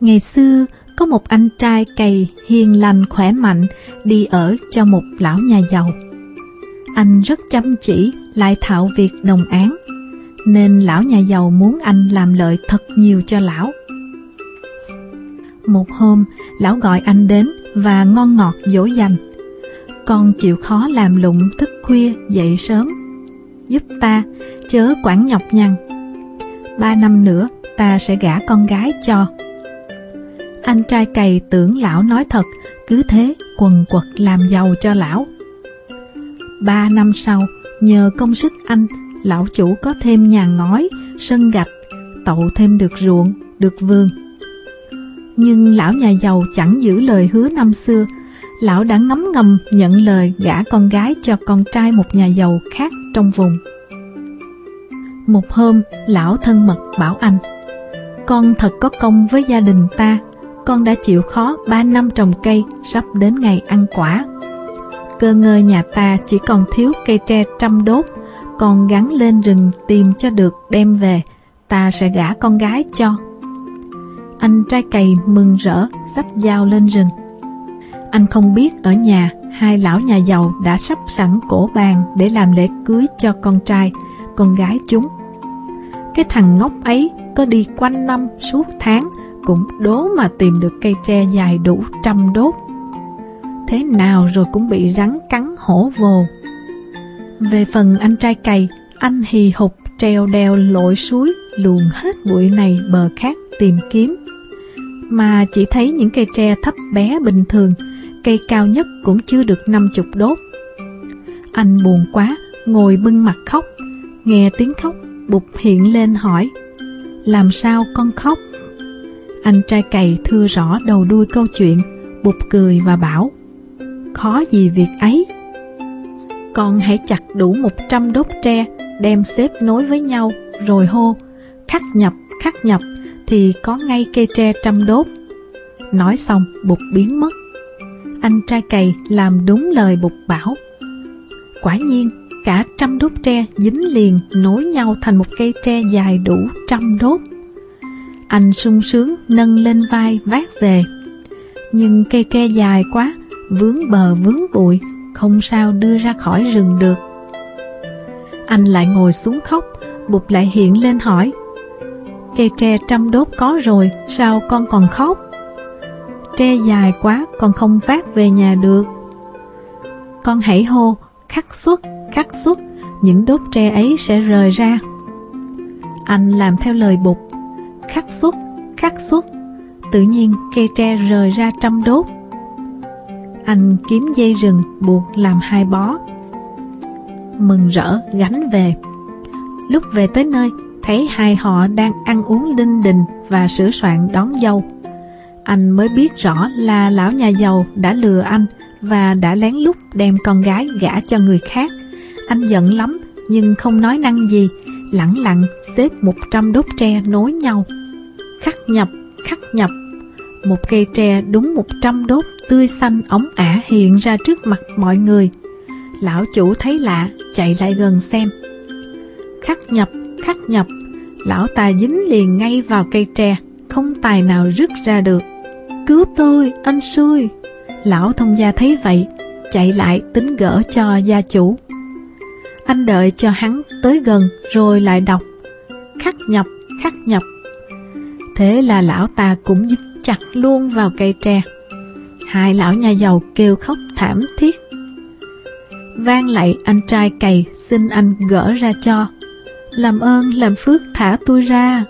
Ngày xưa, có một anh trai cày hiền lành khỏe mạnh đi ở cho một lão nhà giàu. Anh rất chăm chỉ, lại thạo việc đồng án, nên lão nhà giàu muốn anh làm lợi thật nhiều cho lão. Một hôm, lão gọi anh đến và ngon ngọt dỗ dành. Con chịu khó làm lụng thức khuya dậy sớm. Giúp ta, chớ quản nhọc nhằn. Ba năm nữa, ta sẽ gả con gái cho. Anh trai cày tưởng lão nói thật, cứ thế quần quật làm giàu cho lão. Ba năm sau, nhờ công sức anh, lão chủ có thêm nhà ngói, sân gạch, tậu thêm được ruộng, được vườn. Nhưng lão nhà giàu chẳng giữ lời hứa năm xưa, lão đã ngấm ngầm nhận lời gả con gái cho con trai một nhà giàu khác trong vùng. Một hôm, lão thân mật bảo anh, con thật có công với gia đình ta, con đã chịu khó ba năm trồng cây, sắp đến ngày ăn quả. Cơ ngơi nhà ta chỉ còn thiếu cây tre trăm đốt, con gắn lên rừng tìm cho được đem về, ta sẽ gả con gái cho. Anh trai cày mừng rỡ, sắp dao lên rừng. Anh không biết ở nhà, hai lão nhà giàu đã sắp sẵn cổ bàn để làm lễ cưới cho con trai, con gái chúng. Cái thằng ngốc ấy có đi quanh năm suốt tháng cũng đố mà tìm được cây tre dài đủ trăm đốt. Thế nào rồi cũng bị rắn cắn hổ vồ. Về phần anh trai cày, anh hì hục treo đeo lội suối luồn hết bụi này bờ khác tìm kiếm. Mà chỉ thấy những cây tre thấp bé bình thường, cây cao nhất cũng chưa được năm chục đốt. Anh buồn quá, ngồi bưng mặt khóc, nghe tiếng khóc, bụt hiện lên hỏi, làm sao con khóc? Anh trai cày thưa rõ đầu đuôi câu chuyện, bụt cười và bảo, khó gì việc ấy. Con hãy chặt đủ một trăm đốt tre, đem xếp nối với nhau, rồi hô, khắc nhập, khắc nhập, thì có ngay cây tre trăm đốt. Nói xong, bụt biến mất. Anh trai cày làm đúng lời bụt bảo. Quả nhiên, cả trăm đốt tre dính liền nối nhau thành một cây tre dài đủ trăm đốt. Anh sung sướng nâng lên vai vác về. Nhưng cây tre dài quá, vướng bờ vướng bụi, không sao đưa ra khỏi rừng được. Anh lại ngồi xuống khóc, bụt lại hiện lên hỏi, cây tre trăm đốt có rồi, sao con còn khóc? Tre dài quá, con không vác về nhà được. Con hãy hô, khắc xuất, khắc xuất, những đốt tre ấy sẽ rời ra. Anh làm theo lời bụt, khắc xuất, khắc xuất, tự nhiên cây tre rời ra trăm đốt. Anh kiếm dây rừng buộc làm hai bó. Mừng rỡ gánh về. Lúc về tới nơi, thấy hai họ đang ăn uống đinh đình và sửa soạn đón dâu. Anh mới biết rõ là lão nhà giàu đã lừa anh và đã lén lút đem con gái gả cho người khác. Anh giận lắm nhưng không nói năng gì, lặng lặng xếp một trăm đốt tre nối nhau. Khắc nhập, khắc nhập. Một cây tre đúng một trăm đốt tươi xanh ống ả hiện ra trước mặt mọi người. Lão chủ thấy lạ, chạy lại gần xem. Khắc nhập, khắc nhập, lão ta dính liền ngay vào cây tre, không tài nào rứt ra được. Cứu tôi, anh xui. Lão thông gia thấy vậy, chạy lại tính gỡ cho gia chủ. Anh đợi cho hắn tới gần rồi lại đọc Khắc nhập, khắc nhập Thế là lão ta cũng dính chặt luôn vào cây tre. Hai lão nhà giàu kêu khóc thảm thiết. Van lạy anh trai cày, xin anh gỡ ra cho. Làm ơn, làm phước thả tôi ra.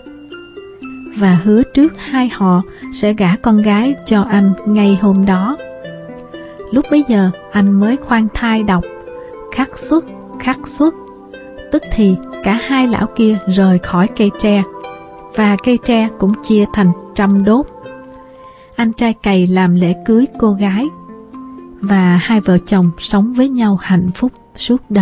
Và hứa trước hai họ sẽ gả con gái cho anh ngay hôm đó. Lúc bấy giờ, anh mới khoan thai đọc. Khắc xuất khắc xuất. Tức thì cả hai lão kia rời khỏi cây tre. Và cây tre cũng chia thành trăm đốt. Anh trai cày làm lễ cưới cô gái Và hai vợ chồng sống với nhau hạnh phúc suốt đời.